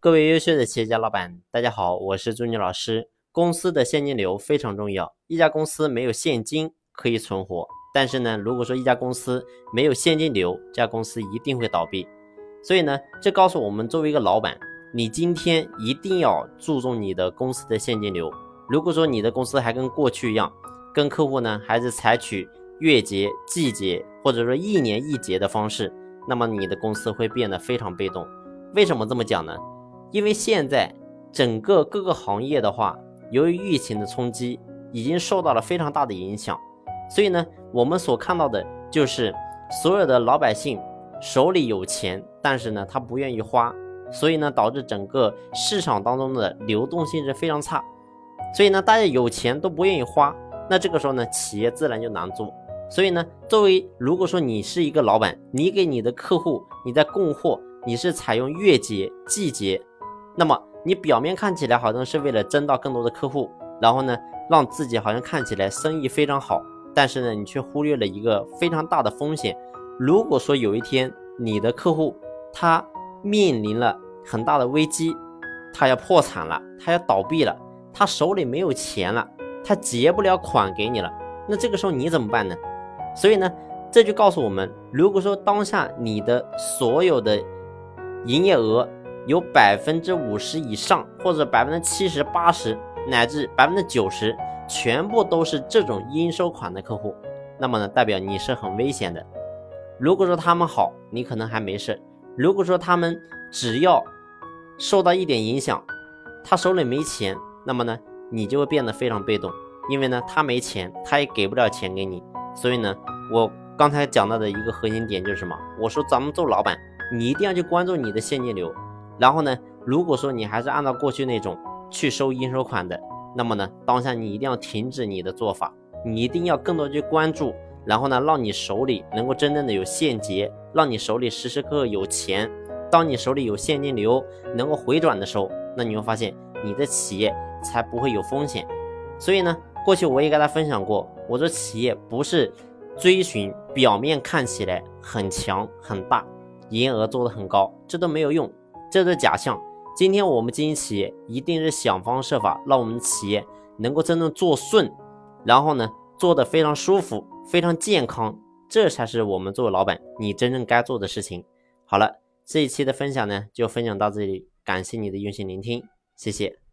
各位优秀的企业家老板，大家好，我是朱妮老师。公司的现金流非常重要，一家公司没有现金可以存活，但是呢，如果说一家公司没有现金流，这家公司一定会倒闭。所以呢，这告诉我们，作为一个老板，你今天一定要注重你的公司的现金流。如果说你的公司还跟过去一样，跟客户呢还是采取月结、季结或者说一年一结的方式，那么你的公司会变得非常被动。为什么这么讲呢？因为现在整个各个行业的话，由于疫情的冲击，已经受到了非常大的影响，所以呢，我们所看到的就是所有的老百姓手里有钱，但是呢，他不愿意花，所以呢，导致整个市场当中的流动性是非常差。所以呢，大家有钱都不愿意花，那这个时候呢，企业自然就难做。所以呢，作为如果说你是一个老板，你给你的客户你在供货。你是采用月结、季结，那么你表面看起来好像是为了争到更多的客户，然后呢，让自己好像看起来生意非常好，但是呢，你却忽略了一个非常大的风险。如果说有一天你的客户他面临了很大的危机，他要破产了，他要倒闭了，他手里没有钱了，他结不了款给你了，那这个时候你怎么办呢？所以呢，这就告诉我们，如果说当下你的所有的营业额有百分之五十以上，或者百分之七十八十，乃至百分之九十，全部都是这种应收款的客户，那么呢，代表你是很危险的。如果说他们好，你可能还没事；如果说他们只要受到一点影响，他手里没钱，那么呢，你就会变得非常被动，因为呢，他没钱，他也给不了钱给你。所以呢，我刚才讲到的一个核心点就是什么？我说咱们做老板。你一定要去关注你的现金流，然后呢，如果说你还是按照过去那种去收应收款的，那么呢，当下你一定要停止你的做法，你一定要更多去关注，然后呢，让你手里能够真正的有现结，让你手里时时刻刻有钱。当你手里有现金流能够回转的时候，那你会发现你的企业才不会有风险。所以呢，过去我也跟大家分享过，我说企业不是追寻表面看起来很强很大。营业额做的很高，这都没有用，这是假象。今天我们经营企业，一定是想方设法让我们企业能够真正做顺，然后呢，做的非常舒服、非常健康，这才是我们作为老板你真正该做的事情。好了，这一期的分享呢，就分享到这里，感谢你的用心聆听，谢谢。